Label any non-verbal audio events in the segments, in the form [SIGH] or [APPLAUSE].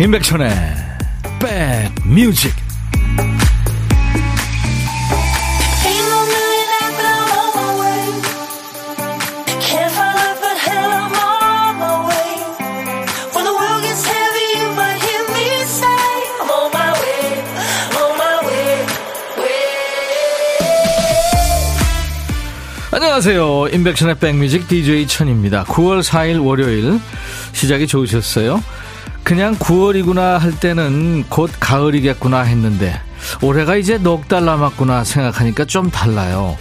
임백천의 백뮤직 안녕하세요. 임백천의 백뮤직 DJ 천입니다. 9월 4일 월요일 시작이 좋으셨어요? 그냥 9월이구나 할 때는 곧 가을이겠구나 했는데 올해가 이제 넉 달 남았구나 생각하니까 좀 달라요.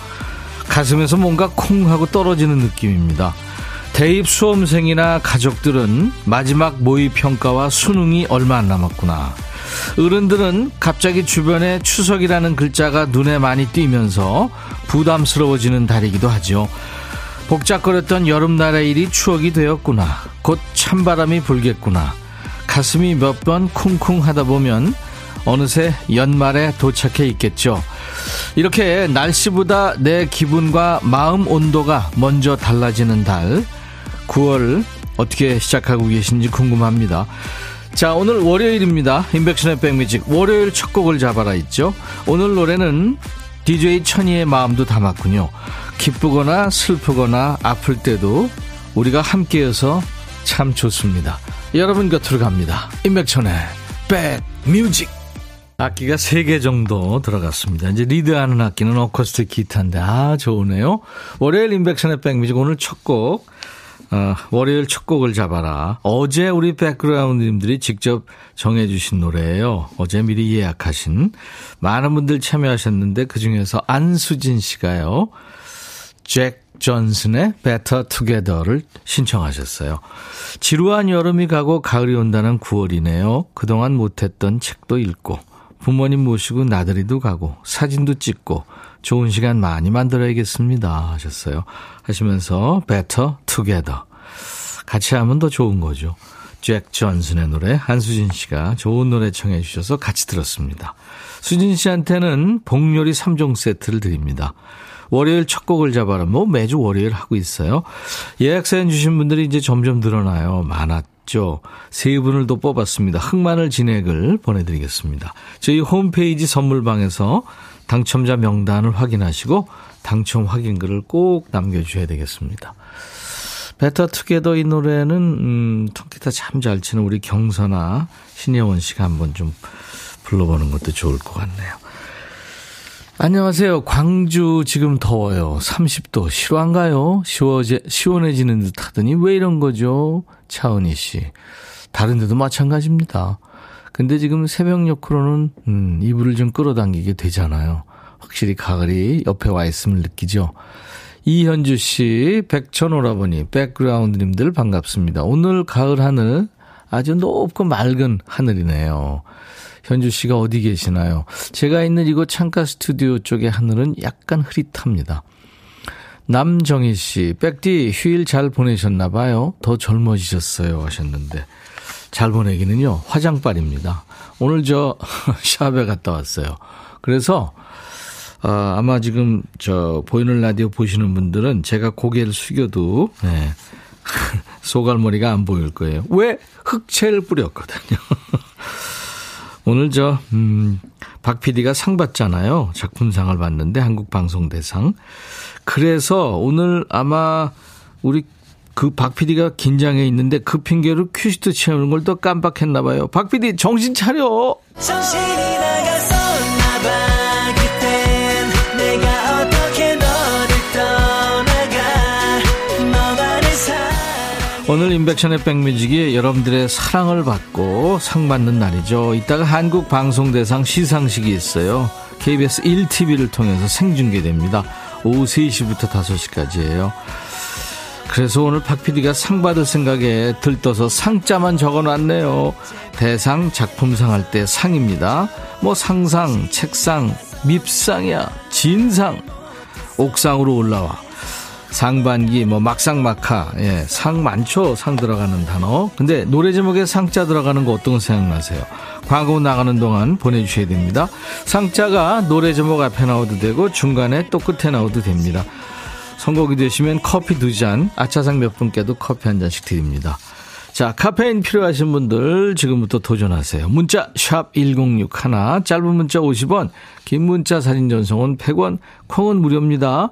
가슴에서 뭔가 콩 하고 떨어지는 느낌입니다. 대입 수험생이나 가족들은 마지막 모의 평가와 수능이 얼마 안 남았구나. 어른들은 갑자기 주변에 추석이라는 글자가 눈에 많이 띄면서 부담스러워지는 달이기도 하죠. 복잡거렸던 여름날의 일이 추억이 되었구나. 곧 찬바람이 불겠구나. 가슴이 몇 번 쿵쿵 하다 보면 어느새 연말에 도착해 있겠죠. 이렇게 날씨보다 내 기분과 마음 온도가 먼저 달라지는 달. 9월 어떻게 시작하고 계신지 궁금합니다. 자, 오늘 월요일입니다. 인백션의 백뮤직. 월요일 첫 곡을 잡아라 있죠. 오늘 노래는 DJ 천이의 마음도 담았군요. 기쁘거나 슬프거나 아플 때도 우리가 함께여서 참 좋습니다. 여러분 곁으로 갑니다. 임백천의 백뮤직. 악기가 3개 정도 들어갔습니다. 이제 리드하는 악기는 어쿠스틱 기타인데, 아, 좋으네요. 월요일 임백천의 백뮤직 오늘 첫 곡, 어, 월요일 첫 곡을 잡아라. 어제 우리 백그라운드님들이 직접 정해주신 노래예요. 어제 미리 예약하신. 많은 분들 참여하셨는데, 그 중에서 안수진 씨가요. 잭 존슨의 Better Together를 신청하셨어요. 지루한 여름이 가고 가을이 온다는 9월이네요. 그동안 못했던 책도 읽고 부모님 모시고 나들이도 가고 사진도 찍고 좋은 시간 많이 만들어야겠습니다 하셨어요. 하시면서 Better Together 같이 하면 더 좋은 거죠. 잭 존슨의 노래 한수진 씨가 좋은 노래 청해 주셔서 같이 들었습니다. 수진 씨한테는 복요리 3종 세트를 드립니다. 월요일 첫 곡을 잡아라. 뭐 매주 월요일 하고 있어요. 예약 사연 주신 분들이 이제 점점 늘어나요. 많았죠. 세 분을 또 뽑았습니다. 흑마늘 진액을 보내드리겠습니다. 저희 홈페이지 선물방에서 당첨자 명단을 확인하시고 당첨 확인글을 꼭 남겨주셔야 되겠습니다. 베터 투게더 이 노래는 음, 통기타 참 잘 치는 우리 경선아 신예원 씨가 한번 좀 불러보는 것도 좋을 것 같네요. 안녕하세요. 광주 지금 더워요. 30도 실화인가요? 시워제, 시원해지는 듯 하더니 왜 이런 거죠? 차은희 씨. 다른 데도 마찬가지입니다. 근데 지금 새벽녘으로는 음, 이불을 좀 끌어당기게 되잖아요. 확실히 가을이 옆에 와 있음을 느끼죠. 이현주 씨, 백천오라버니, 백그라운드님들 반갑습니다. 오늘 가을 하늘 아주 높고 맑은 하늘이네요. 현주 씨가 어디 계시나요? 제가 있는 이곳 창가 스튜디오 쪽의 하늘은 약간 흐릿합니다. 남정희 씨, 백디 휴일 잘 보내셨나 봐요. 더 젊어지셨어요 하셨는데 잘 보내기는요. 화장빨입니다. 오늘 저 [LAUGHS] 샵에 갔다 왔어요. 그래서 아, 아마 지금 저 보이는 라디오 보시는 분들은 제가 고개를 숙여도 네. [LAUGHS] 소갈머리가 안 보일 거예요. 왜 흑채를 뿌렸거든요. [LAUGHS] 오늘 저, 음, 박 PD가 상 받잖아요. 작품상을 받는데 한국방송대상. 그래서 오늘 아마 우리 그 박 PD가 긴장해 있는데 그 핑계로 큐시트 채우는 걸 또 깜빡했나 봐요. 박 PD 정신 차려! 정신이 나 오늘 인백션의 백뮤직이 여러분들의 사랑을 받고 상 받는 날이죠. 이따가 한국 방송대상 시상식이 있어요. KBS 1TV를 통해서 생중계됩니다. 오후 3시부터 5시까지예요. 그래서 오늘 박PD가 상 받을 생각에 들떠서 상자만 적어놨네요. 대상, 작품상 할 때 상입니다. 뭐 상상, 책상, 밉상이야, 진상, 옥상으로 올라와. 상반기, 뭐 막상막하, 예, 상 많죠. 상 들어가는 단어. 근데 노래 제목에 상자 들어가는 거 어떤 거 생각나세요? 광고 나가는 동안 보내주셔야 됩니다. 상자가 노래 제목 앞에 나오도 되고 중간에 또 끝에 나오도 됩니다. 선곡이 되시면 커피 두 잔, 아차상 몇 분께도 커피 한 잔씩 드립니다. 자, 카페인 필요하신 분들 지금부터 도전하세요. 문자 1061, 짧은 문자 50원, 긴 문자 사진 전송은 100원, 콩은 무료입니다.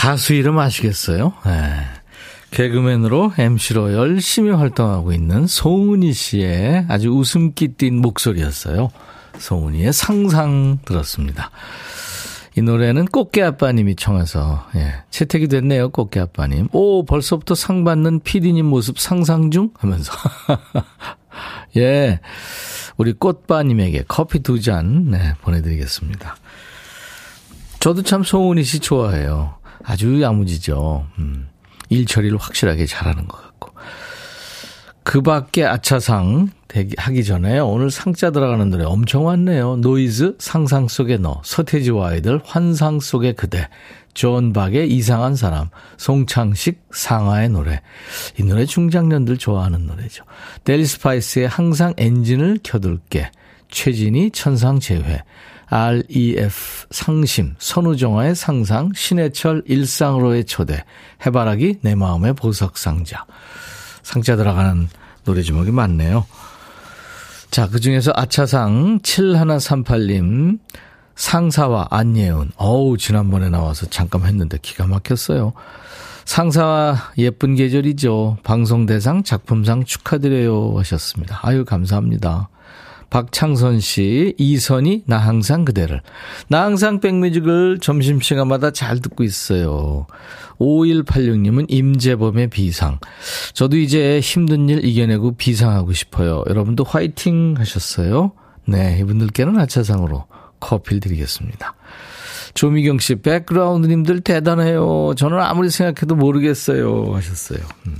가수 이름 아시겠어요? 네. 개그맨으로 MC로 열심히 활동하고 있는 송은희 씨의 아주 웃음기 띤 목소리였어요. 송은희의 상상 들었습니다. 이 노래는 꽃게 아빠님이 청해서 예, 채택이 됐네요. 꽃게 아빠님. 오 벌써부터 상 받는 피디님 모습 상상 중 하면서 [LAUGHS] 예 우리 꽃바님에게 커피 두잔 네, 보내드리겠습니다. 저도 참 송은희 씨 좋아해요. 아주 야무지죠. 음, 일 처리를 확실하게 잘하는 것 같고. 그 밖에 아차상 하기 전에 오늘 상자 들어가는 노래 엄청 많네요. 노이즈 상상 속에 너, 서태지와 아이들 환상 속의 그대, 존 박의 이상한 사람, 송창식 상아의 노래. 이 노래 중장년들 좋아하는 노래죠. 델리 스파이스의 항상 엔진을 켜둘게, 최진이 천상 재회, REF 상심, 선우정아의 상상, 신해철 일상으로의 초대, 해바라기 내 마음의 보석상자. 상자 들어가는 노래 제목이 많네요. 자, 그 중에서 아차상 7138님, 상사와 안예은. 어우, 지난번에 나와서 잠깐 했는데 기가 막혔어요. 상사와 예쁜 계절이죠. 방송대상 작품상 축하드려요 하셨습니다. 아유, 감사합니다. 박창선 씨, 이선이, 나 항상 그대를. 나 항상 백뮤직을 점심시간마다 잘 듣고 있어요. 5186님은 임재범의 비상. 저도 이제 힘든 일 이겨내고 비상하고 싶어요. 여러분도 화이팅 하셨어요. 네, 이분들께는 아차상으로 커피를 드리겠습니다. 조미경 씨, 백그라운드님들 대단해요. 저는 아무리 생각해도 모르겠어요. 하셨어요. 음.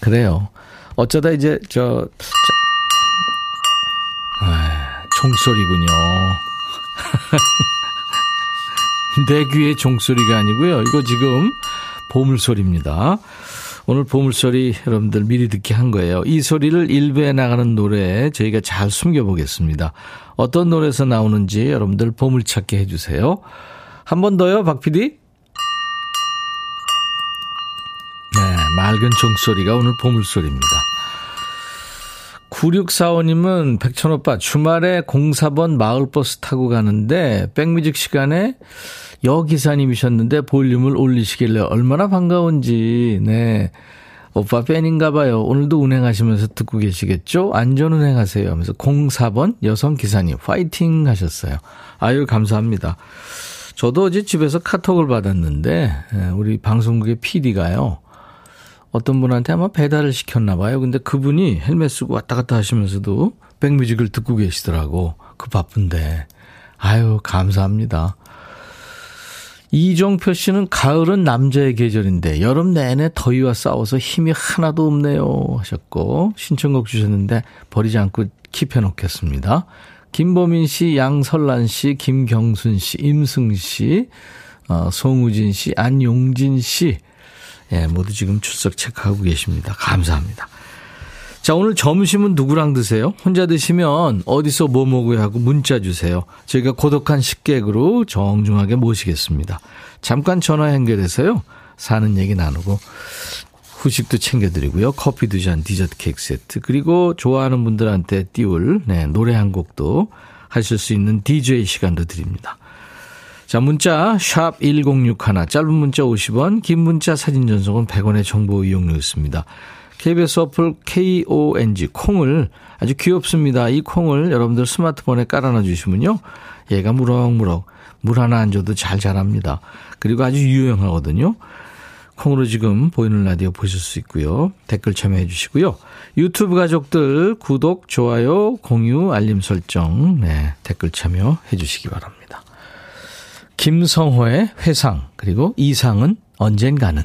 그래요. 어쩌다 이제, 저, 종소리군요. [LAUGHS] 내 귀에 종소리가 아니고요. 이거 지금 보물소리입니다. 오늘 보물소리 여러분들 미리 듣게 한 거예요. 이 소리를 일부에 나가는 노래에 저희가 잘 숨겨보겠습니다. 어떤 노래에서 나오는지 여러분들 보물찾기 해주세요. 한 번 더요, 박 PD? 네, 맑은 종소리가 오늘 보물소리입니다. 9645님은 백천 오빠 주말에 04번 마을버스 타고 가는데 백뮤직 시간에 여 기사님이셨는데 볼륨을 올리시길래 얼마나 반가운지 네 오빠 팬인가 봐요. 오늘도 운행하시면서 듣고 계시겠죠? 안전 운행하세요 하면서 04번 여성 기사님 파이팅 하셨어요. 아유 감사합니다. 저도 어제 집에서 카톡을 받았는데 예, 우리 방송국의 PD가요. 어떤 분한테 아마 배달을 시켰나 봐요. 근데 그분이 헬멧 쓰고 왔다 갔다 하시면서도 백뮤직을 듣고 계시더라고. 그 바쁜데. 아유, 감사합니다. 이종표 씨는 가을은 남자의 계절인데 여름 내내 더위와 싸워서 힘이 하나도 없네요 하셨고 신청곡 주셨는데 버리지 않고 킵해 놓겠습니다. 김보민 씨, 양설란 씨, 김경순 씨, 임승 씨, 어, 송우진 씨, 안용진 씨, 예, 모두 지금 출석 체크하고 계십니다. 감사합니다. 자, 오늘 점심은 누구랑 드세요? 혼자 드시면 어디서 뭐 먹어야 하고 문자 주세요. 저희가 고독한 식객으로 정중하게 모시겠습니다. 잠깐 전화 연결해서요. 사는 얘기 나누고 후식도 챙겨드리고요. 커피 두 잔, 디저트 케이크 세트. 그리고 좋아하는 분들한테 띄울 네, 노래 한 곡도 하실 수 있는 DJ 시간도 드립니다. 자, 문자 샵 1061, 짧은 문자 50원, 긴 문자 사진 전송은 100원의 정보 이용료 있습니다. KBS 어플 KONG 콩을 아주 귀엽습니다. 이 콩을 여러분들 스마트폰에 깔아놔 주시면요. 얘가 무럭무럭 물 하나 안 줘도 잘 자랍니다. 그리고 아주 유용하거든요. 콩으로 지금 보이는 라디오 보실 수 있고요. 댓글 참여해 주시고요. 유튜브 가족들 구독, 좋아요, 공유, 알림 설정, 네, 댓글 참여해 주시기 바랍니다. 김성호의 회상, 그리고 이상은 언젠가는.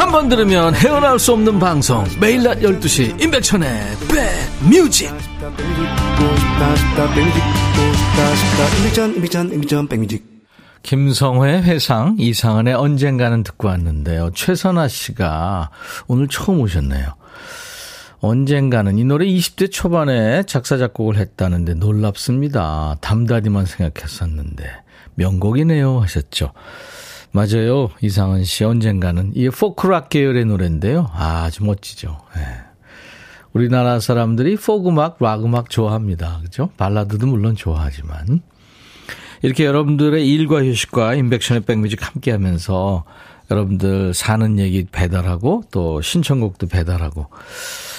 한 번 들으면 헤어나올 수 없는 방송 매일 낮 12시 임백천의 백뮤직 김성회 회상 이상한의 언젠가는 듣고 왔는데요. 최선아 씨가 오늘 처음 오셨네요. 언젠가는 이 노래 20대 초반에 작사 작곡을 했다는데 놀랍습니다. 담다디만 생각했었는데 명곡이네요 하셨죠. 맞아요. 이상은 씨 언젠가는 이 포크락 계열의 노래인데요. 아주 멋지죠. 네. 우리나라 사람들이 포그막, 락음악 좋아합니다. 그죠? 발라드도 물론 좋아하지만. 이렇게 여러분들의 일과 휴식과 인백션의 백뮤직 함께 하면서 여러분들 사는 얘기 배달하고 또 신청곡도 배달하고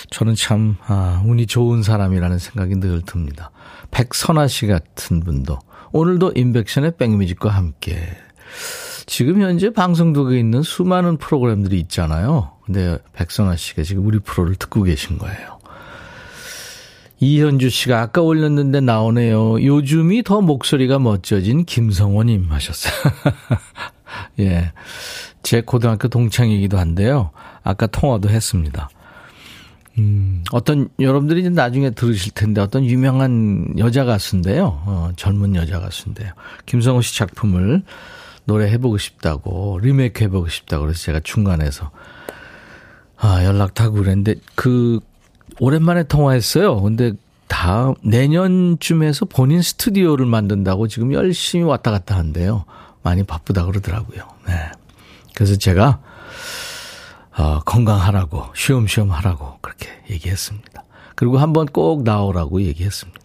저는 참, 아, 운이 좋은 사람이라는 생각이 늘 듭니다. 백선아 씨 같은 분도 오늘도 인백션의 백뮤직과 함께 지금 현재 방송국에 있는 수많은 프로그램들이 있잖아요. 근데 백선아 씨가 지금 우리 프로를 듣고 계신 거예요. 이현주 씨가 아까 올렸는데 나오네요. 요즘이 더 목소리가 멋져진 김성원님 하셨어요. [LAUGHS] 예. 제 고등학교 동창이기도 한데요. 아까 통화도 했습니다. 음, 어떤, 여러분들이 나중에 들으실 텐데 어떤 유명한 여자 가수인데요. 어, 젊은 여자 가수인데요. 김성호 씨 작품을 노래 해보고 싶다고, 리메이크 해보고 싶다고 그래서 제가 중간에서, 아, 연락 타고 그랬는데, 그, 오랜만에 통화했어요. 근데 다음, 내년쯤에서 본인 스튜디오를 만든다고 지금 열심히 왔다 갔다 한대요. 많이 바쁘다 그러더라고요. 네. 그래서 제가, 어, 건강하라고, 쉬엄쉬엄 하라고 그렇게 얘기했습니다. 그리고 한번 꼭 나오라고 얘기했습니다.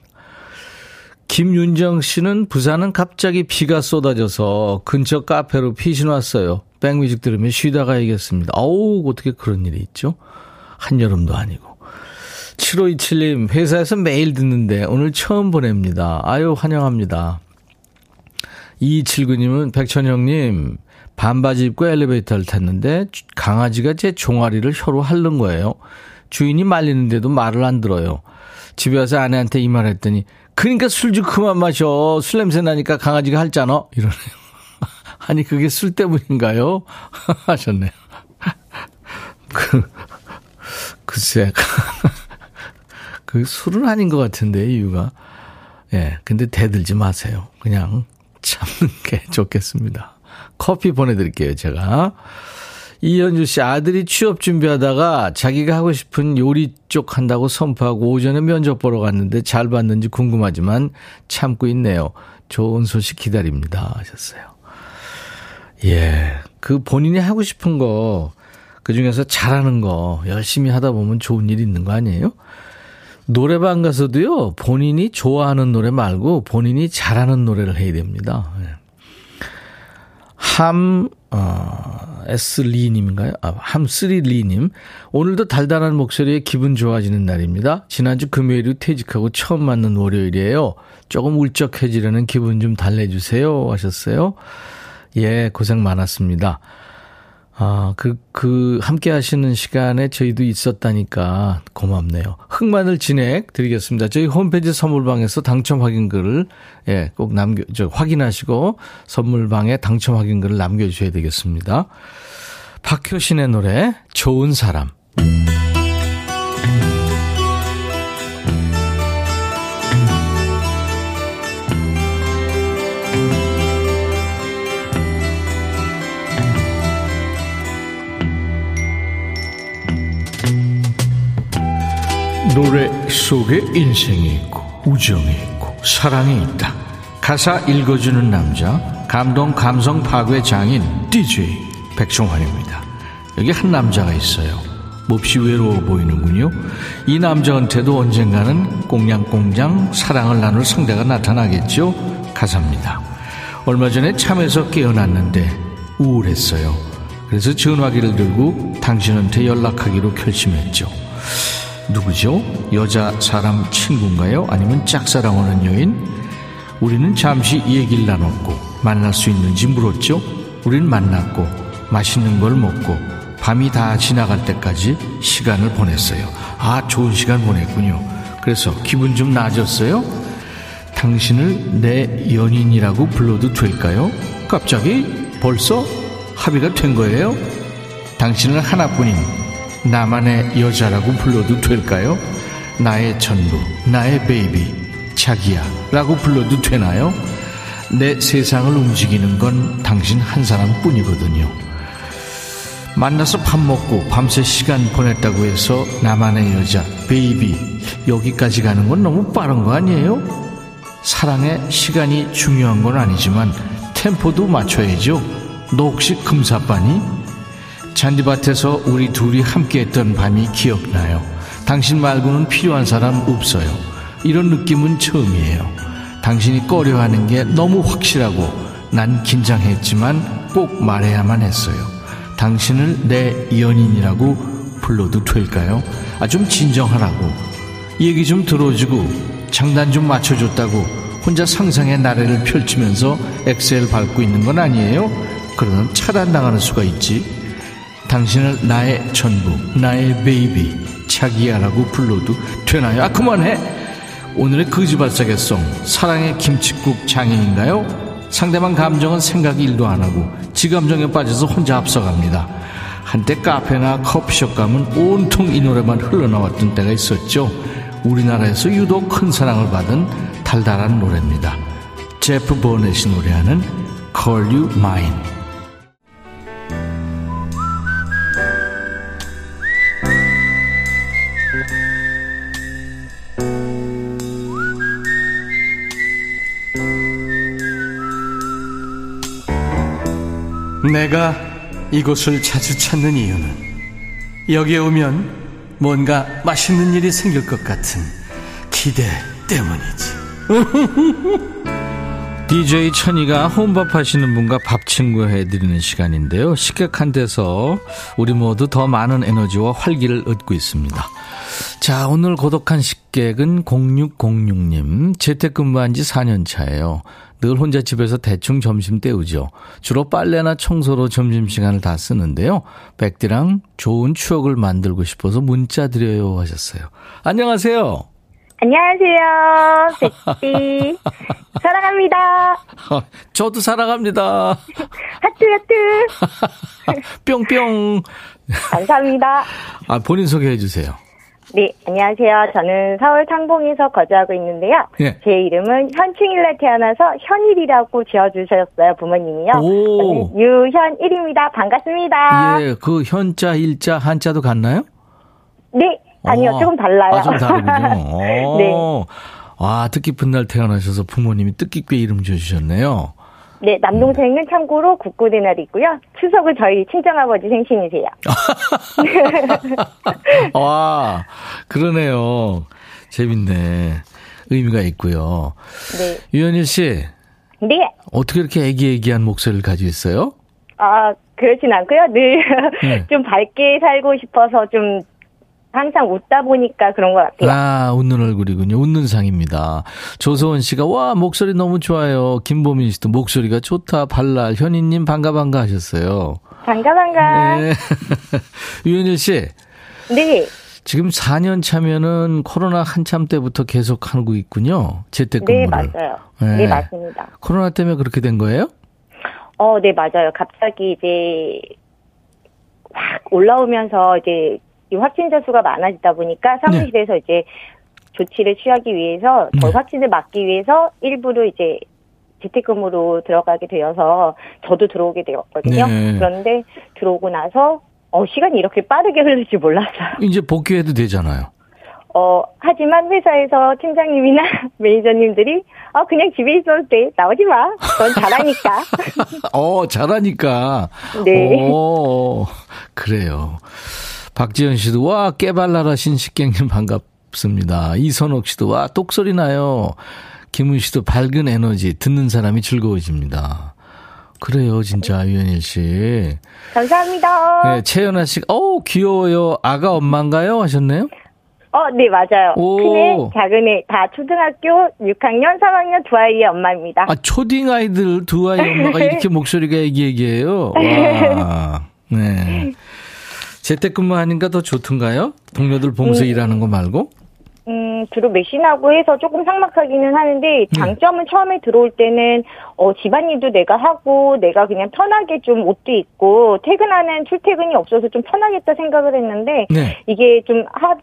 김윤정 씨는 부산은 갑자기 비가 쏟아져서 근처 카페로 피신 왔어요. 백뮤직 들으면 쉬다 가야겠습니다. 어우, 어떻게 그런 일이 있죠? 한여름도 아니고. 7527님, 회사에서 매일 듣는데 오늘 처음 보냅니다. 아유, 환영합니다. 2279님은 백천영님, 반바지 입고 엘리베이터를 탔는데 강아지가 제 종아리를 혀로 핥는 거예요. 주인이 말리는데도 말을 안 들어요. 집에 와서 아내한테 이 말 했더니 그러니까 술 좀 그만 마셔. 술 냄새 나니까 강아지가 핥잖아. 이러네요. [LAUGHS] 아니, 그게 술 때문인가요? [LAUGHS] 하셨네요. [LAUGHS] 그, 글쎄. 그 술은 아닌 것 같은데, 이유가. 예, 근데 대들지 마세요. 그냥 참는 게 좋겠습니다. 커피 보내드릴게요, 제가. 이현주 씨 아들이 취업 준비하다가 자기가 하고 싶은 요리 쪽 한다고 선포하고 오전에 면접 보러 갔는데 잘 봤는지 궁금하지만 참고 있네요. 좋은 소식 기다립니다. 하셨어요. 예. 그 본인이 하고 싶은 거, 그 중에서 잘하는 거 열심히 하다 보면 좋은 일이 있는 거 아니에요? 노래방 가서도요, 본인이 좋아하는 노래 말고 본인이 잘하는 노래를 해야 됩니다. 예. 함, 어, S리님인가요? 아, 함스리리님. 오늘도 달달한 목소리에 기분 좋아지는 날입니다. 지난주 금요일에 퇴직하고 처음 맞는 월요일이에요. 조금 울적해지려는 기분 좀 달래주세요. 하셨어요. 예, 고생 많았습니다. 아, 그, 그, 함께 하시는 시간에 저희도 있었다니까 고맙네요. 흑마늘 진액 드리겠습니다. 저희 홈페이지 선물방에서 당첨 확인글을, 예, 꼭 남겨, 저, 확인하시고 선물방에 당첨 확인글을 남겨주셔야 되겠습니다. 박효신의 노래, 좋은 사람. 노래 속에 인생이 있고 우정이 있고 사랑이 있다. 가사 읽어주는 남자 감동 감성 파괴 장인 DJ 백종환입니다. 여기 한 남자가 있어요. 몹시 외로워 보이는군요. 이 남자한테도 언젠가는 꽁냥꽁냥 사랑을 나눌 상대가 나타나겠죠. 가사입니다. 얼마 전에 참에서 깨어났는데 우울했어요. 그래서 전화기를 들고 당신한테 연락하기로 결심했죠. 누구죠? 여자 사람 친구인가요? 아니면 짝사랑하는 여인? 우리는 잠시 얘기를 나눴고 만날 수 있는지 물었죠. 우린 만났고 맛있는 걸 먹고 밤이 다 지나갈 때까지 시간을 보냈어요. 아, 좋은 시간 보냈군요. 그래서 기분 좀 나아졌어요? 당신을 내 연인이라고 불러도 될까요? 갑자기 벌써 합의가 된 거예요? 당신은 하나뿐인 나만의 여자라고 불러도 될까요? 나의 전부, 나의 baby, 자기야 라고 불러도 되나요? 내 세상을 움직이는 건 당신 한 사람 뿐이거든요. 만나서 밥 먹고 밤새 시간 보냈다고 해서 나만의 여자, baby, 여기까지 가는 건 너무 빠른 거 아니에요? 사랑에 시간이 중요한 건 아니지만 템포도 맞춰야죠. 너 혹시 금사빠니? 잔디밭에서 우리 둘이 함께 했던 밤이 기억나요. 당신 말고는 필요한 사람 없어요. 이런 느낌은 처음이에요. 당신이 꺼려 하는 게 너무 확실하고 난 긴장했지만 꼭 말해야만 했어요. 당신을 내 연인이라고 불러도 될까요? 아, 좀 진정하라고. 얘기 좀 들어주고 장단 좀 맞춰줬다고 혼자 상상의 나래를 펼치면서 엑셀 밟고 있는 건 아니에요? 그러면 차단당하는 수가 있지. 당신을 나의 전부, 나의 baby, 자기야라고 불러도 되나요? 아, 그만해! 오늘의 거지발싸개 song, 사랑의 김치국 장인인가요? 상대방 감정은 생각 일도 안 하고, 지 감정에 빠져서 혼자 앞서갑니다. 한때 카페나 커피숍 가면 온통 이 노래만 흘러나왔던 때가 있었죠. 우리나라에서 유독 큰 사랑을 받은 달달한 노래입니다. 제프 버넷이 노래하는 Call You Mine. 내가 이곳을 자주 찾는 이유는 여기에 오면 뭔가 맛있는 일이 생길 것 같은 기대 때문이지. [LAUGHS] DJ 천이가 혼밥 하시는 분과 밥 친구 해드리는 시간인데요. 식객한 데서 우리 모두 더 많은 에너지와 활기를 얻고 있습니다. 자, 오늘 고독한 식객은 0606님. 재택근무한 지 4년 차예요. 늘 혼자 집에서 대충 점심 때우죠. 주로 빨래나 청소로 점심시간을 다 쓰는데요. 백디랑 좋은 추억을 만들고 싶어서 문자 드려요 하셨어요. 안녕하세요. 안녕하세요. 백디. [LAUGHS] 사랑합니다. 저도 사랑합니다. 하트, 하트. [LAUGHS] 뿅뿅. 감사합니다. 아, 본인 소개해 주세요. 네, 안녕하세요. 저는 서울 상봉에서 거주하고 있는데요. 예. 제 이름은 현충일날 태어나서 현일이라고 지어주셨어요, 부모님이요. 오. 유현일입니다. 반갑습니다. 예, 그 현자, 일자, 한자도 같나요? 네, 아니요, 어. 조금 달라요. 아, 좀 다르군요. [LAUGHS] 네. 와, 뜻깊은 날 태어나셔서 부모님이 뜻깊게 이름 지어주셨네요. 네, 남동생은 참고로 국군의 날이고요. 추석은 저희 친정아버지 생신이세요. [LAUGHS] 와, 그러네요. 재밌네. 의미가 있고요. 네. 유현일 씨. 네. 어떻게 이렇게 애기애기한 목소리를 가지고 있어요? 아, 그렇진 않고요. 늘, 네. [LAUGHS] 좀 밝게 살고 싶어서 좀 항상 웃다 보니까 그런 것 같아요. 아, 웃는 얼굴이군요. 웃는 상입니다. 조소원 씨가, 와, 목소리 너무 좋아요. 김보민 씨도 목소리가 좋다. 발랄. 현희님 반가 반가 하셨어요. 반가 반가. 네. [LAUGHS] 유현일 씨. 네. 지금 4년 차면은 코로나 한참 때부터 계속 하고 있군요. 재택근무를. 네, 맞아요. 네. 네, 맞습니다. 코로나 때문에 그렇게 된 거예요? 어, 네, 맞아요. 갑자기 이제 확 올라오면서 이제 이 확진자 수가 많아지다 보니까 사무실에서 네. 이제 조치를 취하기 위해서 더 네. 확진을 막기 위해서 일부러 이제 재택근무로 들어가게 되어서 저도 들어오게 되었거든요. 네. 그런데 들어오고 나서 어 시간이 이렇게 빠르게 흐를 줄 몰랐어요. 이제 복귀해도 되잖아요. 어 하지만 회사에서 팀장님이나 [LAUGHS] 매니저님들이 어 그냥 집에 있어도 돼 나오지 마. 넌 잘하니까. [LAUGHS] 어 잘하니까. 네. 오 그래요. 박지현 씨도 와 깨발랄하 신식객님 반갑습니다. 이선옥 씨도 와 똑소리 나요. 김은 씨도 밝은 에너지 듣는 사람이 즐거워집니다. 그래요, 진짜, 유현일 씨. 감사합니다. 네, 최연아 씨, 어 귀여워요. 아가 엄마인가요? 하셨네요? 어, 네, 맞아요. 오. 큰애, 작은애, 다 초등학교 6학년, 3학년 두 아이의 엄마입니다. 아, 초딩 아이들 두 아이 엄마가 이렇게 [LAUGHS] 목소리가 애기애기해요. 와. [LAUGHS] 네. 재택근무 하니까 더 좋던가요? 동료들 보면서 음. 일하는 거 말고? 음, 주로 매신하고 해서 조금 삭막하기는 하는데, 장점은 처음에 들어올 때는, 어, 집안일도 내가 하고, 내가 그냥 편하게 좀 옷도 입고, 퇴근하는 출퇴근이 없어서 좀 편하겠다 생각을 했는데, 네. 이게 좀 하,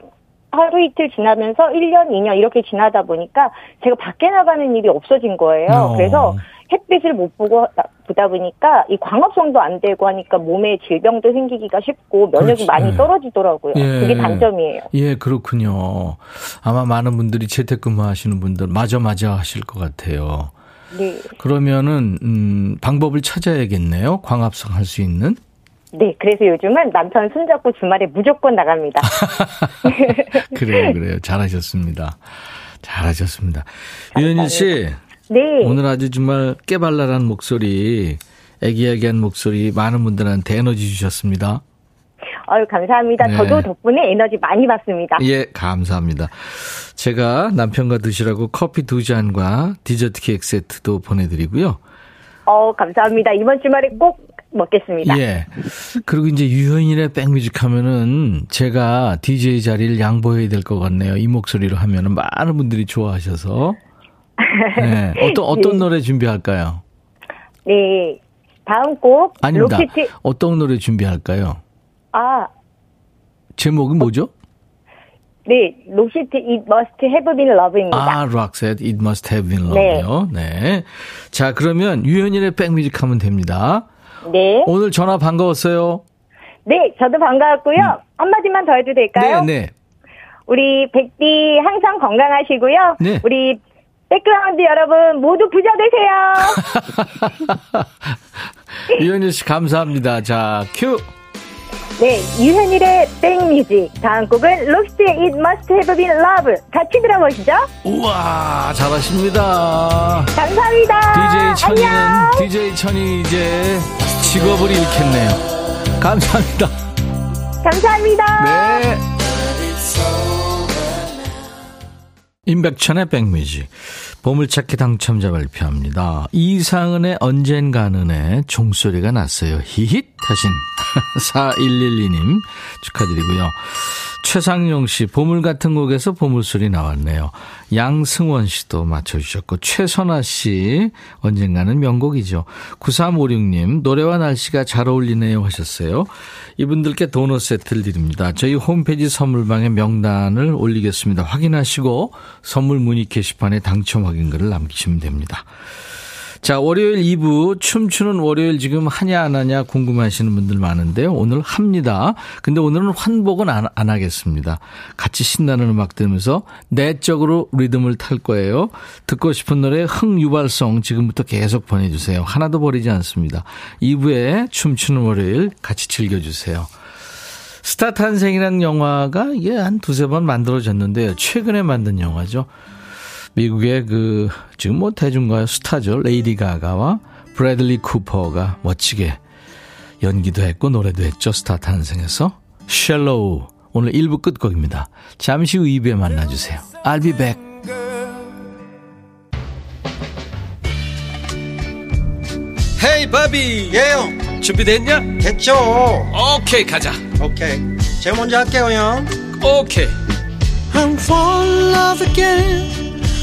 하루 이틀 지나면서 1년, 2년 이렇게 지나다 보니까 제가 밖에 나가는 일이 없어진 거예요. 어. 그래서 햇빛을 못 보고 보다 보니까 이 광합성도 안 되고 하니까 몸에 질병도 생기기가 쉽고 면역이 그렇지. 많이 네. 떨어지더라고요. 예. 그게 단점이에요. 예, 그렇군요. 아마 많은 분들이 재택근무 하시는 분들 맞아 맞아 하실 것 같아요. 네. 그러면은 음, 방법을 찾아야겠네요. 광합성 할 수 있는. 네. 그래서 요즘은 남편 손잡고 주말에 무조건 나갑니다. [LAUGHS] 그래요, 그래요. 잘하셨습니다. 잘하셨습니다. 유현일 씨, 네. 오늘 아주 정말 깨발랄한 목소리, 애기애기한 목소리 많은 분들한테 에너지 주셨습니다. 아유, 감사합니다. 네. 저도 덕분에 에너지 많이 받습니다. 예, 감사합니다. 제가 남편과 드시라고 커피 두 잔과 디저트 케이크 세트도 보내드리고요. 어, 감사합니다. 이번 주말에 꼭 먹겠습니다. 예. 그리고 이제 유현일의 백뮤직 하면은 제가 DJ 자리를 양보해야 될 것 같네요. 이 목소리로 하면은 많은 분들이 좋아하셔서. 네. [LAUGHS] 어떤, 어떤 예. 노래 준비할까요? 네. 다음 곡 아닙니다. 로켓 어떤 노래 준비할까요? 아, 제목이 뭐죠? 네. Roxette It Must Have Been Love입니다. 아, 락셋, It Must Have Been 네. Love요. 네. 자, 그러면 유현일의 백뮤직 하면 됩니다. 네. 오늘 전화 반가웠어요. 네, 저도 반가웠고요. 한마디만 더 해도 될까요? 음. 네, 네. 우리 백디 항상 건강하시고요. 네. 우리 백그라운드 여러분 모두 부자 되세요. [LAUGHS] 유현일 씨 감사합니다. 자, 큐. 네, 유현일의 백뮤직. 다음 곡은 Roxette의 It Must Have Been Love. 같이 들어보시죠. 우와, 잘하십니다. 감사합니다. DJ 천이는 안녕. DJ 천이 이제 직업을 잃겠네요. 감사합니다. 감사합니다. 네. 임백천의 백뮤직 보물찾기 당첨자 발표합니다. 이상은의 언젠가는의 종소리가 났어요. 히힛 하신 4112님 축하드리고요. 최상용 씨 보물 같은 곡에서 보물소리 나왔네요. 양승원 씨도 맞춰주셨고 최선아 씨 언젠가는 명곡이죠. 9356님 노래와 날씨가 잘 어울리네요 하셨어요. 이분들께 도넛 세트를 드립니다. 저희 홈페이지 선물방에 명단을 올리겠습니다. 확인하시고 선물 문의 게시판에 당첨 확인글을 남기시면 됩니다. 자, 월요일 2부 춤추는 월요일 지금 하냐 안 하냐 궁금하시는 분들 많은데요. 오늘 합니다. 근데 오늘은 환복은 안, 안 하겠습니다. 같이 신나는 음악 들으면서 내적으로 리듬을 탈 거예요. 듣고 싶은 노래 흥유발성 지금부터 계속 보내주세요. 하나도 버리지 않습니다. 2부에 춤추는 월요일 같이 즐겨주세요. 스타 탄생이라는 영화가 이게 한 두세 번 만들어졌는데요. 최근에 만든 영화죠. 미국의 그 지금 뭐 대중가요 스타죠. 레이디 가가와 브래들리 쿠퍼가 멋지게 연기도 했고 노래도 했죠. 스타 탄생에서. Shallow. 오늘 1부 끝곡입니다. 잠시 후 2부에 만나주세요. I'll be back. 헤이 바비 예영. 준비됐냐? 됐죠. 오케이 가자. 오케이. 제가 먼저 할게요 형. 오케이. I'm fall in love again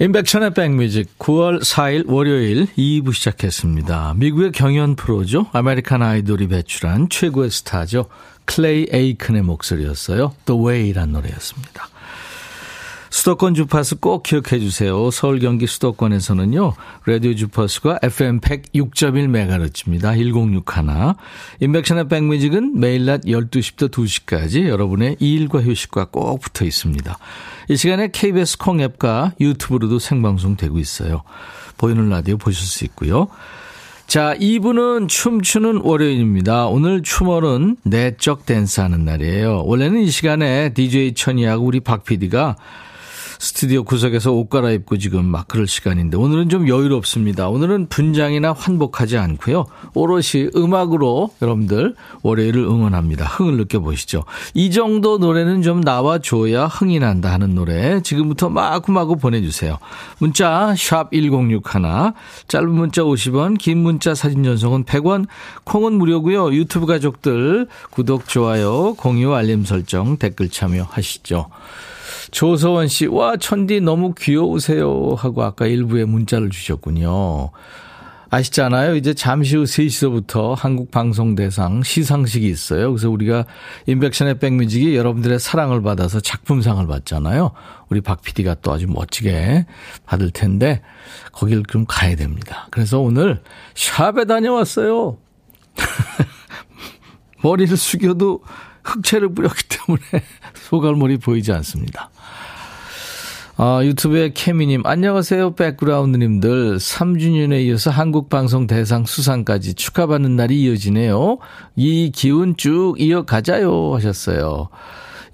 임백천의 백뮤직 9월 4일 월요일 2부 시작했습니다. 미국의 경연 프로죠. 아메리칸 아이돌이 배출한 최고의 스타죠. 클레이 에이큰의 목소리였어요. The Way란 노래였습니다. 수도권 주파수 꼭 기억해 주세요. 서울 경기 수도권에서는요. 라디오 주파수가 FM 106.1MHz입니다. 1061. 인백션의 백뮤직은 매일 낮 12시부터 2시까지 여러분의 일과 휴식과 꼭 붙어 있습니다. 이 시간에 KBS 콩 앱과 유튜브로도 생방송 되고 있어요. 보이는 라디오 보실 수 있고요. 자, 2부는 춤추는 월요일입니다. 오늘 춤월은 내적 댄스 하는 날이에요. 원래는 이 시간에 DJ 천이하고 우리 박 PD가 스튜디오 구석에서 옷 갈아입고 지금 막 그럴 시간인데 오늘은 좀 여유롭습니다. 오늘은 분장이나 환복하지 않고요. 오롯이 음악으로 여러분들 월요일을 응원합니다. 흥을 느껴보시죠. 이 정도 노래는 좀 나와줘야 흥이 난다 하는 노래 지금부터 마구마구 보내주세요. 문자 샵 1061, 짧은 문자 50원, 긴 문자 사진 전송은 100원, 콩은 무료고요. 유튜브 가족들 구독, 좋아요, 공유, 알림 설정, 댓글 참여하시죠. 조서원 씨, 와, 천디 너무 귀여우세요. 하고 아까 일부에 문자를 주셨군요. 아시잖아요. 이제 잠시 후 3시서부터 한국방송대상 시상식이 있어요. 그래서 우리가 인백션의 백뮤직이 여러분들의 사랑을 받아서 작품상을 받잖아요. 우리 박 PD가 또 아주 멋지게 받을 텐데, 거길 좀 가야 됩니다. 그래서 오늘 샵에 다녀왔어요. [LAUGHS] 머리를 숙여도 흑채를 뿌렸기 때문에 [LAUGHS] 소갈머리 보이지 않습니다. 아, 유튜브에 케미님, 안녕하세요, 백그라운드님들. 3주년에 이어서 한국방송 대상 수상까지 축하받는 날이 이어지네요. 이 기운 쭉 이어가자요. 하셨어요.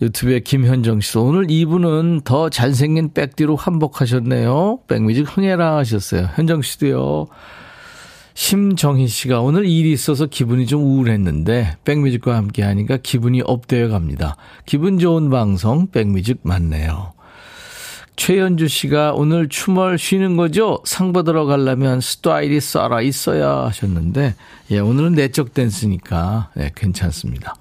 유튜브에 김현정 씨, 오늘 이분은 더 잘생긴 백디로 환복하셨네요. 백뮤직 흥해라 하셨어요. 현정 씨도요. 심정희 씨가 오늘 일이 있어서 기분이 좀 우울했는데 백뮤직과 함께 하니까 기분이 업되어 갑니다. 기분 좋은 방송 백뮤직 맞네요. 최현주 씨가 오늘 춤을 쉬는 거죠? 상 받으러 가려면 스타일이 살아 있어야 하셨는데, 예, 오늘은 내적 댄스니까, 예, 괜찮습니다.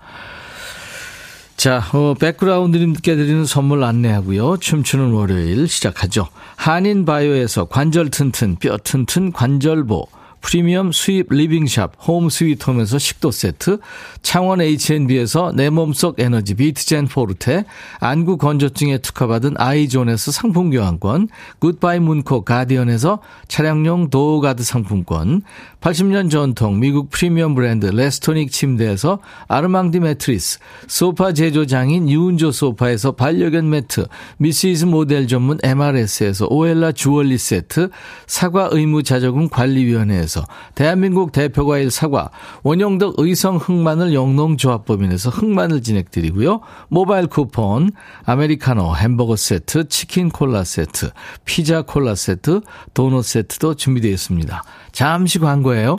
자, 어, 백그라운드님께 드리는 선물 안내하고요. 춤추는 월요일 시작하죠. 한인바이오에서 관절 튼튼, 뼈 튼튼 관절보. 프리미엄 수입 리빙샵 홈 스위트홈에서 식도 세트, 창원 H&B에서 내 몸속 에너지 비트젠 포르테, 안구 건조증에 특허받은 아이존에서 상품 교환권, 굿바이 문코 가디언에서 차량용 도어가드 상품권, 80년 전통 미국 프리미엄 브랜드 레스토닉 침대에서 아르망디 매트리스, 소파 제조장인 유운조 소파에서 반려견 매트, 미시즈 모델 전문 MRS에서 오엘라 주얼리 세트, 사과 의무 자조금 관리위원회에서 흑마늘에서 대한민국 대표과일 사과, 원형덕 의성 흑마늘 영농조합법인에서 흑마늘 진행드리고요. 모바일 쿠폰, 아메리카노 햄버거 세트, 치킨 콜라 세트, 피자 콜라 세트, 도넛 세트도 준비되어 있습니다. 잠시 광고예요.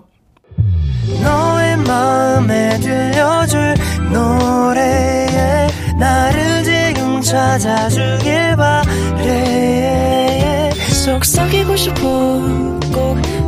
너의 마음에 들려줄 노래에 나를 지금 찾아주길 바래 속삭이고 싶어 꼭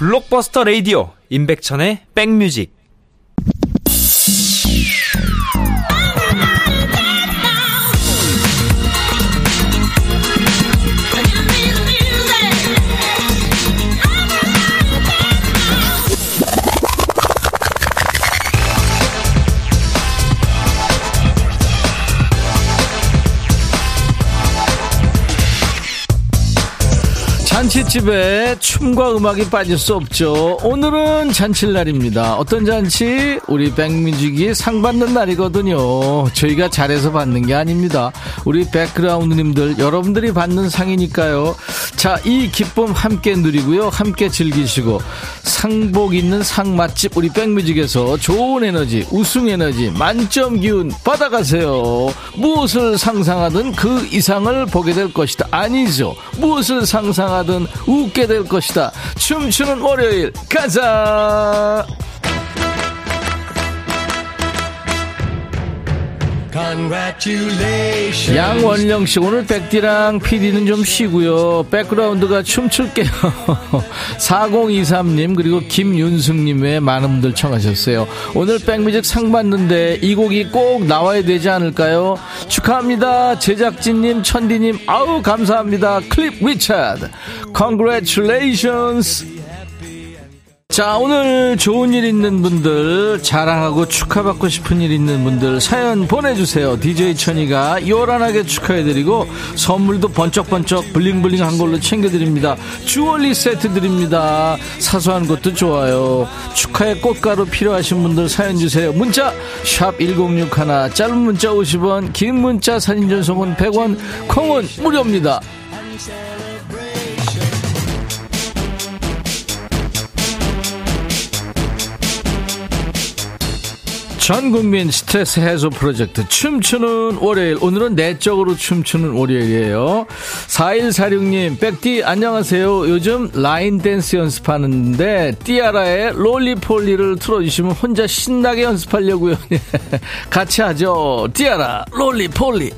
블록버스터 레이디오 임백천의 백뮤직 잔치집에 춤과 음악이 빠질 수 없죠. 오늘은 잔칠날입니다. 어떤 잔치? 우리 백뮤직이 상 받는 날이거든요. 저희가 잘해서 받는 게 아닙니다. 우리 백그라운드님들 여러분들이 받는 상이니까요. 자, 이 기쁨 함께 누리고요. 함께 즐기시고 상복 있는 상 맛집 우리 백뮤직에서 좋은 에너지, 우승 에너지, 만점 기운 받아가세요. 무엇을 상상하든 그 이상을 보게 될 것이다. 아니죠. 무엇을 상상하든 웃게 될 것이다. 춤추는 월요일 가자. 양원령 씨, 오늘 백디랑 PD는 좀 쉬고요. 백그라운드가 춤출게요. [LAUGHS] 4023님, 그리고 김윤승님의 많은 분들 청하셨어요. 오늘 백뮤직 상 받는데 이 곡이 꼭 나와야 되지 않을까요? 축하합니다. 제작진님, 천디님, 아우, 감사합니다. 클리프 리차드. Congratulations. 자, 오늘 좋은 일 있는 분들, 자랑하고 축하받고 싶은 일 있는 분들, 사연 보내주세요. DJ 천이가 요란하게 축하해드리고, 선물도 번쩍번쩍 블링블링 한 걸로 챙겨드립니다. 주얼리 세트 드립니다. 사소한 것도 좋아요. 축하의 꽃가루 필요하신 분들 사연 주세요. 문자, 샵1061, 짧은 문자 50원, 긴 문자 사진 전송은 100원, 콩은 무료입니다. 전 국민 스트레스 해소 프로젝트 춤추는 월요일. 오늘은 내적으로 춤추는 월요일이에요. 4146님 백디 안녕하세요. 요즘 라인 댄스 연습하는데 띠아라의 롤리폴리를 틀어주시면 혼자 신나게 연습하려고요. [LAUGHS] 같이 하죠. 띠아라 롤리폴리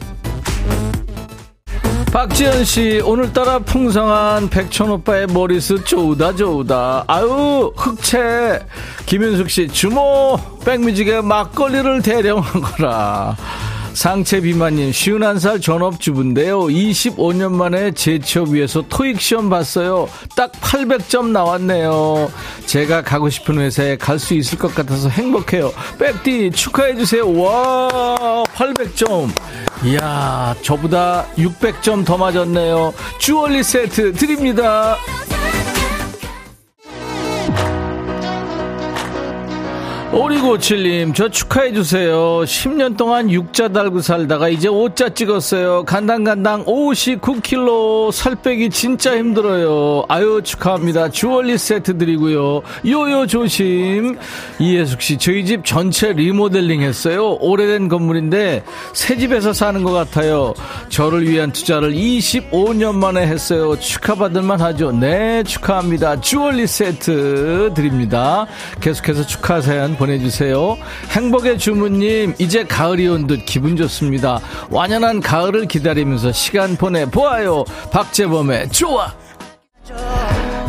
박지현 씨, 오늘따라 풍성한 백천 오빠의 머리숱 좋으다, 좋으다. 아유, 흑채. 김윤숙 씨, 주모, 백뮤직에 막걸리를 대령하거라. 상체 비만님, 51살 전업주부인데요. 25년 만에 제 취업 위해서 토익 시험 봤어요. 딱 800점 나왔네요. 제가 가고 싶은 회사에 갈 수 있을 것 같아서 행복해요. 백디 축하해주세요. 와, 800점. 이야, 저보다 600점 더 맞았네요. 주얼리 세트 드립니다. 오리고칠님, 저 축하해주세요. 10년 동안 육자 달고 살다가 이제 오자 찍었어요. 간당간당 59kg. 살 빼기 진짜 힘들어요. 아유, 축하합니다. 주얼리 세트 드리고요. 요요 조심. 이혜숙씨, 저희 집 전체 리모델링 했어요. 오래된 건물인데 새 집에서 사는 것 같아요. 저를 위한 투자를 25년 만에 했어요. 축하받을만 하죠. 네, 축하합니다. 주얼리 세트 드립니다. 계속해서 축하 사연 보내주세요. 행복의 주문님, 이제 가을이 온 듯 기분 좋습니다. 완연한 가을을 기다리면서 시간 보내보아요. 박재범의 좋아!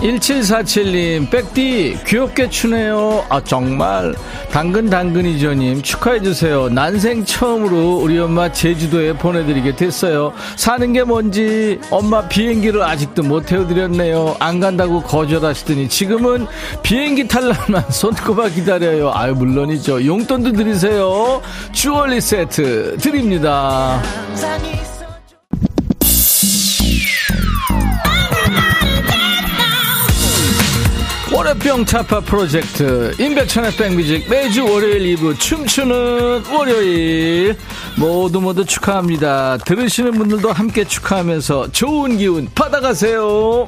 1747님, 백디, 귀엽게 추네요. 아, 정말. 당근 당근이죠님, 축하해주세요. 난생 처음으로 우리 엄마 제주도에 보내드리게 됐어요. 사는 게 뭔지 엄마 비행기를 아직도 못 태워드렸네요. 안 간다고 거절하시더니 지금은 비행기 탈 날만 [LAUGHS] 손꼽아 기다려요. 아유, 물론이죠. 용돈도 드리세요. 주얼리 세트 드립니다. 월요병 타파 프로젝트 임백천의 백뮤직 매주 월요일 2부 춤추는 월요일. 모두 모두 축하합니다. 들으시는 분들도 함께 축하하면서 좋은 기운 받아가세요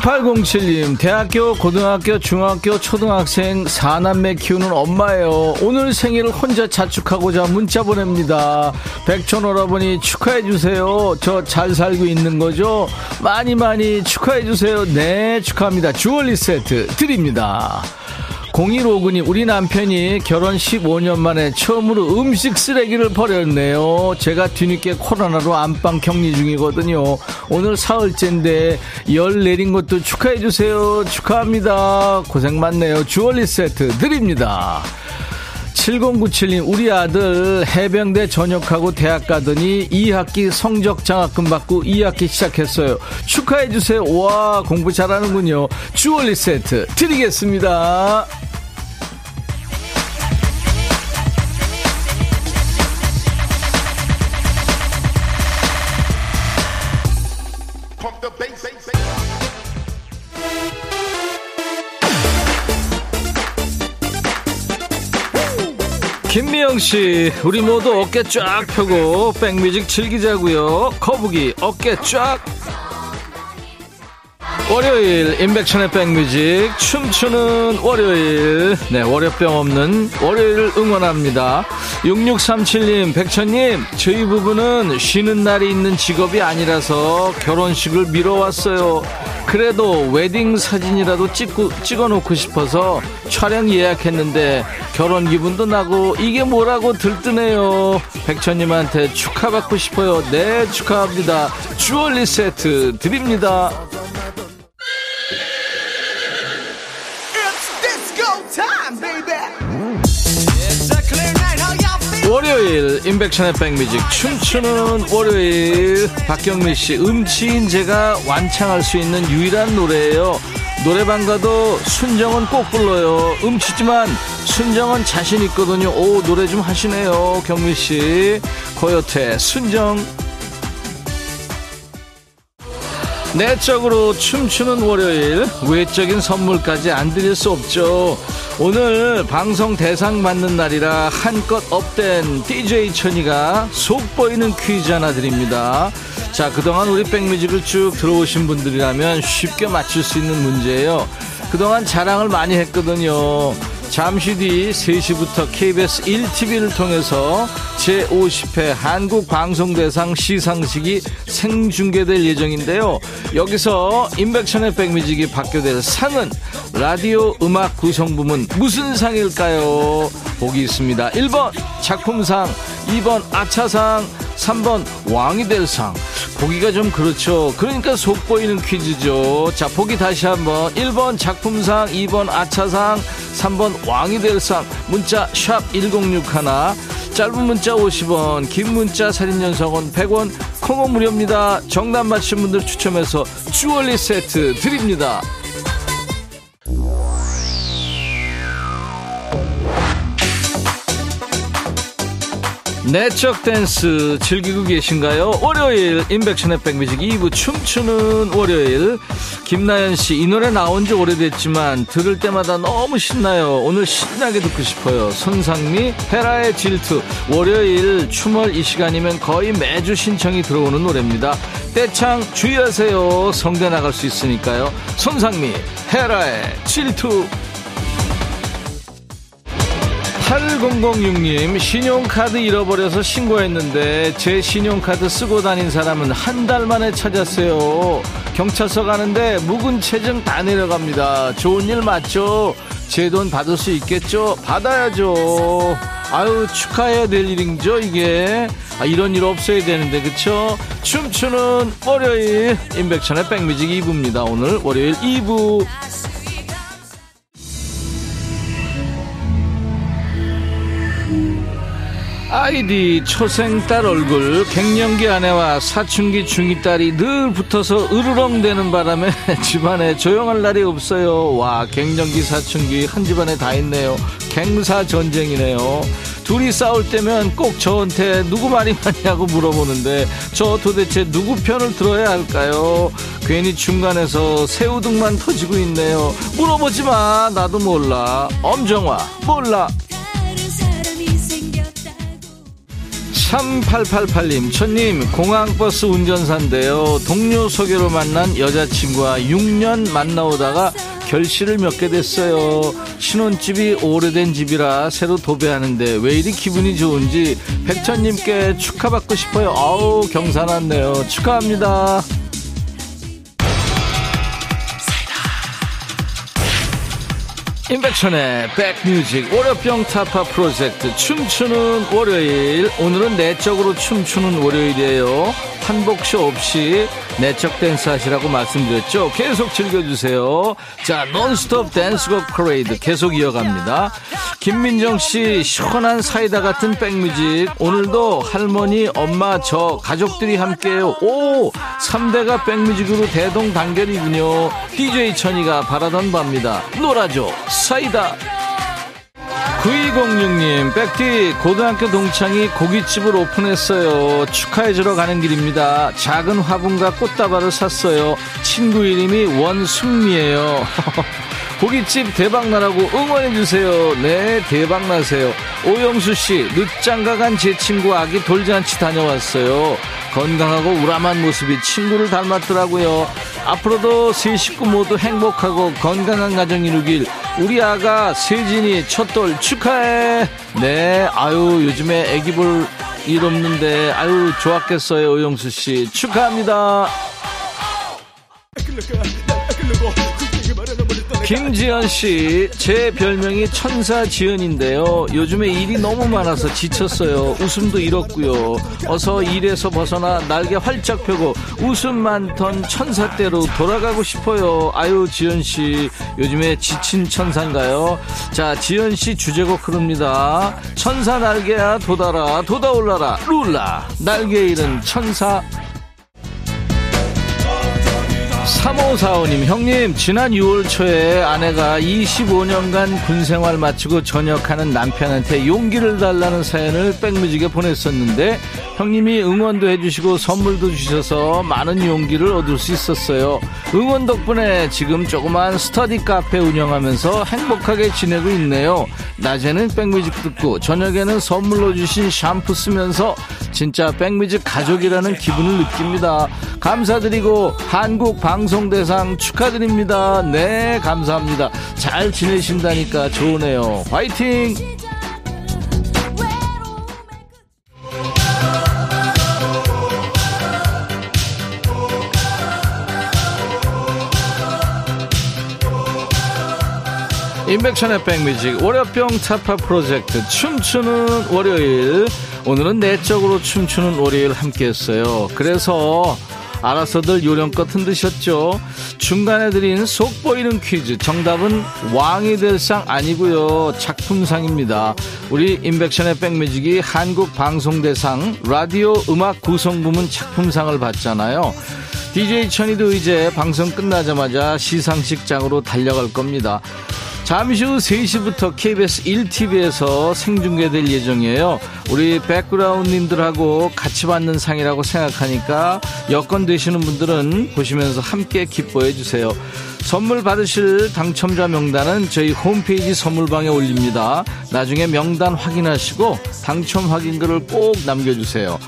(0807님) 대학교 고등학교 중학교 초등학생 사남매 키우는 엄마예요. 오늘 생일을 혼자 자축하고자 문자 보냅니다. 백촌 오라버니 축하해주세요. 저 잘 살고 있는 거죠? 많이 많이 축하해주세요. 네 축하합니다. 주얼리 세트 드립니다 0159님, 우리 남편이 결혼 15년 만에 처음으로 음식 쓰레기를 버렸네요. 제가 뒤늦게 코로나로 안방 격리 중이거든요. 오늘 사흘째인데 열 내린 것도 축하해 주세요. 축하합니다. 고생 많네요. 주얼리 세트 드립니다. 7097님, 우리 아들 해병대 전역하고 대학 가더니 2학기 성적 장학금 받고 2학기 시작했어요. 축하해 주세요. 와, 공부 잘하는군요. 주얼리 세트 드리겠습니다. 김미영 씨, 우리 모두 어깨 쫙 펴고 백뮤직 즐기자고요. 거북이 어깨 쫙. 월요일 인백천의 백뮤직. 춤추는 월요일. 네 월요병 없는 월요일을 응원합니다. 6637님 백천님 저희 부부는 쉬는 날이 있는 직업이 아니라서 결혼식을 미뤄왔어요. 그래도 웨딩 사진이라도 찍고, 찍어놓고 싶어서 촬영 예약했는데 결혼 기분도 나고 이게 뭐라고 들뜨네요. 백천님한테 축하받고 싶어요. 네 축하합니다. 주얼리 세트 드립니다 월요일 인백천의 백뮤직. 춤추는 월요일. 박경미 씨 음치인 제가 완창할 수 있는 유일한 노래예요. 노래방 가도 순정은 꼭 불러요. 음치지만 순정은 자신 있거든요. 오 노래 좀 하시네요 경미 씨. 고요태 순정 내적으로 춤추는 월요일 외적인 선물까지 안 드릴 수 없죠. 오늘 방송 대상 받는 날이라 한껏 업된 DJ 천이가 속 보이는 퀴즈 하나 드립니다. 자 그동안 우리 백뮤직을 쭉 들어오신 분들이라면 쉽게 맞출 수 있는 문제예요. 그동안 자랑을 많이 했거든요 잠시 뒤 3시부터 KBS 1TV를 통해서 제50회 한국방송대상 시상식이 생중계될 예정인데요. 여기서 인백션의 백뮤직이 받게 될 상은 라디오 음악 구성부문 무슨 상일까요? 보기 있습니다. 1번 작품상, 2번 아차상, 3번 왕이 될 상. 보기가 좀 그렇죠. 그러니까 속보이는 퀴즈죠. 자, 보기 다시 한번. 1번 작품상, 2번 아차상, 3번 왕이 될 상. 문자 샵 1061. 짧은 문자 50원, 긴 문자 사진 연속은 100원, 콩은 무료입니다. 정답 맞힌 분들 추첨해서 주얼리 세트 드립니다. 내적 댄스 즐기고 계신가요? 월요일 인백션의 백뮤직 2부 춤추는 월요일 김나연 씨 이 노래 나온 지 오래됐지만 들을 때마다 너무 신나요. 오늘 신나게 듣고 싶어요. 손상미 헤라의 질투 월요일 춤을 이 시간이면 거의 매주 신청이 들어오는 노래입니다. 때창 주의하세요. 성대 나갈 수 있으니까요. 손상미 헤라의 질투 8006님, 신용카드 잃어버려서 신고했는데, 제 신용카드 쓰고 다닌 사람은 한 달 만에 찾았어요. 경찰서 가는데, 묵은 체증 다 내려갑니다. 좋은 일 맞죠? 제 돈 받을 수 있겠죠? 받아야죠. 아유, 축하해야 될 일이죠, 이게. 아, 이런 일 없어야 되는데, 그쵸? 춤추는 월요일, 인백천의 백뮤직 2부입니다. 오늘 월요일 2부. 아이디 초생 딸 얼굴 갱년기 아내와 사춘기 중이 딸이 늘 붙어서 으르렁대는 바람에 [LAUGHS] 집안에 조용할 날이 없어요. 와 갱년기 사춘기 한 집안에 다 있네요. 갱사 전쟁이네요. 둘이 싸울 때면 꼭 저한테 누구 말이 맞냐고 물어보는데 저 도대체 누구 편을 들어야 할까요? 괜히 중간에서 새우등만 터지고 있네요. 물어보지 마. 나도 몰라. 엄정화 몰라 3888님, 천님, 공항버스 운전사인데요. 동료 소개로 만난 여자친구와 6년 만나오다가 결실을 맺게 됐어요. 신혼집이 오래된 집이라 새로 도배하는데 왜 이리 기분이 좋은지 백천님께 축하받고 싶어요. 아우, 경사났네요. 축하합니다. 임백천의 백뮤직 월요병 타파 프로젝트 춤추는 월요일. 오늘은 내적으로 춤추는 월요일이에요. 한복쇼 없이 내적 댄스 하시라고 말씀드렸죠? 계속 즐겨주세요. 자 논스톱 댄스곡 퍼레이드 계속 이어갑니다. 김민정씨 시원한 사이다 같은 백뮤직. 오늘도 할머니 엄마 저 가족들이 함께해요. 오 3대가 백뮤직으로 대동단결이군요. DJ 천이가 바라던 바입니다. 놀아줘 사이다 9206님, 백디, 고등학교 동창이 고깃집을 오픈했어요. 축하해주러 가는 길입니다. 작은 화분과 꽃다발을 샀어요. 친구 이름이 원순미예요. [LAUGHS] 고깃집 대박나라고 응원해주세요. 네, 대박나세요. 오영수씨, 늦장가 간 제 친구 아기 돌잔치 다녀왔어요. 건강하고 우람한 모습이 친구를 닮았더라고요. 앞으로도 세 식구 모두 행복하고 건강한 가정 이루길 우리 아가 세진이 첫돌 축하해. 네, 아유, 요즘에 애기 볼 일 없는데, 아유, 좋았겠어요, 오영수 씨. 축하합니다. 김지연 씨, 제 별명이 천사 지연인데요. 요즘에 일이 너무 많아서 지쳤어요. 웃음도 잃었고요. 어서 일에서 벗어나 날개 활짝 펴고 웃음 많던 천사대로 돌아가고 싶어요. 아유, 지연 씨, 요즘에 지친 천사인가요? 자, 지연 씨 주제곡 흐릅니다. 천사 날개야 돋아라, 돋아올라라, 룰라. 날개 잃은 천사 3545님, 형님, 지난 6월 초에 아내가 25년간 군 생활 마치고 전역하는 남편한테 용기를 달라는 사연을 백뮤직에 보냈었는데, 형님이 응원도 해주시고 선물도 주셔서 많은 용기를 얻을 수 있었어요. 응원 덕분에 지금 조그만 스터디 카페 운영하면서 행복하게 지내고 있네요. 낮에는 백뮤직 듣고, 저녁에는 선물로 주신 샴푸 쓰면서 진짜 백뮤직 가족이라는 기분을 느낍니다. 감사드리고, 한국 방송 방송대상 축하드립니다. 네, 감사합니다. 잘 지내신다니까 좋으네요. 화이팅! 인백션의 백뮤직 월요병 타파 프로젝트 춤추는 월요일 오늘은 내적으로 춤추는 월요일 함께 했어요 그래서 알아서들 요령껏 흔드셨죠? 중간에 드린 속 보이는 퀴즈. 정답은 왕이 될 상 아니고요. 작품상입니다. 우리 인백션의 백뮤직이 한국 방송대상 라디오 음악 구성 부문 작품상을 받잖아요. DJ 천이도 이제 방송 끝나자마자 시상식장으로 달려갈 겁니다. 잠시 후 3시부터 KBS 1TV에서 생중계될 예정이에요. 우리 백그라운드님들하고 같이 받는 상이라고 생각하니까 여건 되시는 분들은 보시면서 함께 기뻐해 주세요. 선물 받으실 당첨자 명단은 저희 홈페이지 선물방에 올립니다. 나중에 명단 확인하시고 당첨 확인글을 꼭 남겨주세요.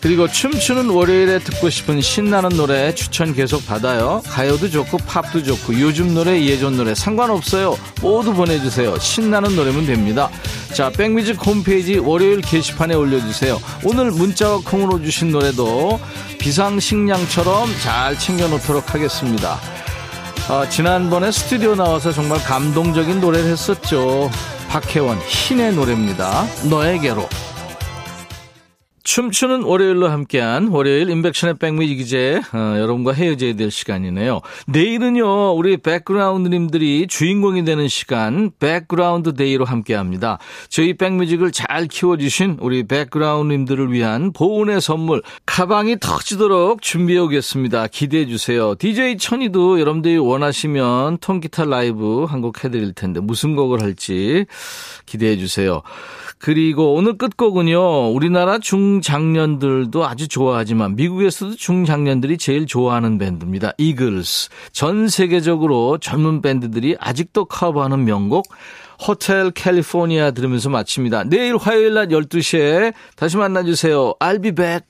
그리고 춤추는 월요일에 듣고 싶은 신나는 노래 추천 계속 받아요. 가요도 좋고 팝도 좋고 요즘 노래 예전 노래 상관없어요. 모두 보내주세요. 신나는 노래면 됩니다. 자 백뮤직 홈페이지 월요일 게시판에 올려주세요. 오늘 문자와 콩으로 주신 노래도 비상식량처럼 잘 챙겨놓도록 하겠습니다. 아, 지난번에 스튜디오 나와서 정말 감동적인 노래를 했었죠. 박혜원 신의 노래입니다. 너에게로. 춤추는 월요일로 함께한 월요일 인백션의 백뮤직 이제 어, 여러분과 헤어져야 될 시간이네요. 내일은요 우리 백그라운드님들이 주인공이 되는 시간 백그라운드 데이로 함께합니다. 저희 백뮤직을 잘 키워주신 우리 백그라운드님들을 위한 보온의 선물 가방이 터지도록 준비해 오겠습니다. 기대해 주세요. DJ 천이도 여러분들이 원하시면 통기타 라이브 한 곡 해드릴 텐데 무슨 곡을 할지 기대해 주세요. 그리고 오늘 끝곡은요, 우리나라 중장년들도 아주 좋아하지만 미국에서도 중장년들이 제일 좋아하는 밴드입니다. 이글스. 전 세계적으로 젊은 밴드들이 아직도 커버하는 명곡, 호텔 캘리포니아 들으면서 마칩니다. 내일 화요일 낮 12시에 다시 만나주세요. I'll be back.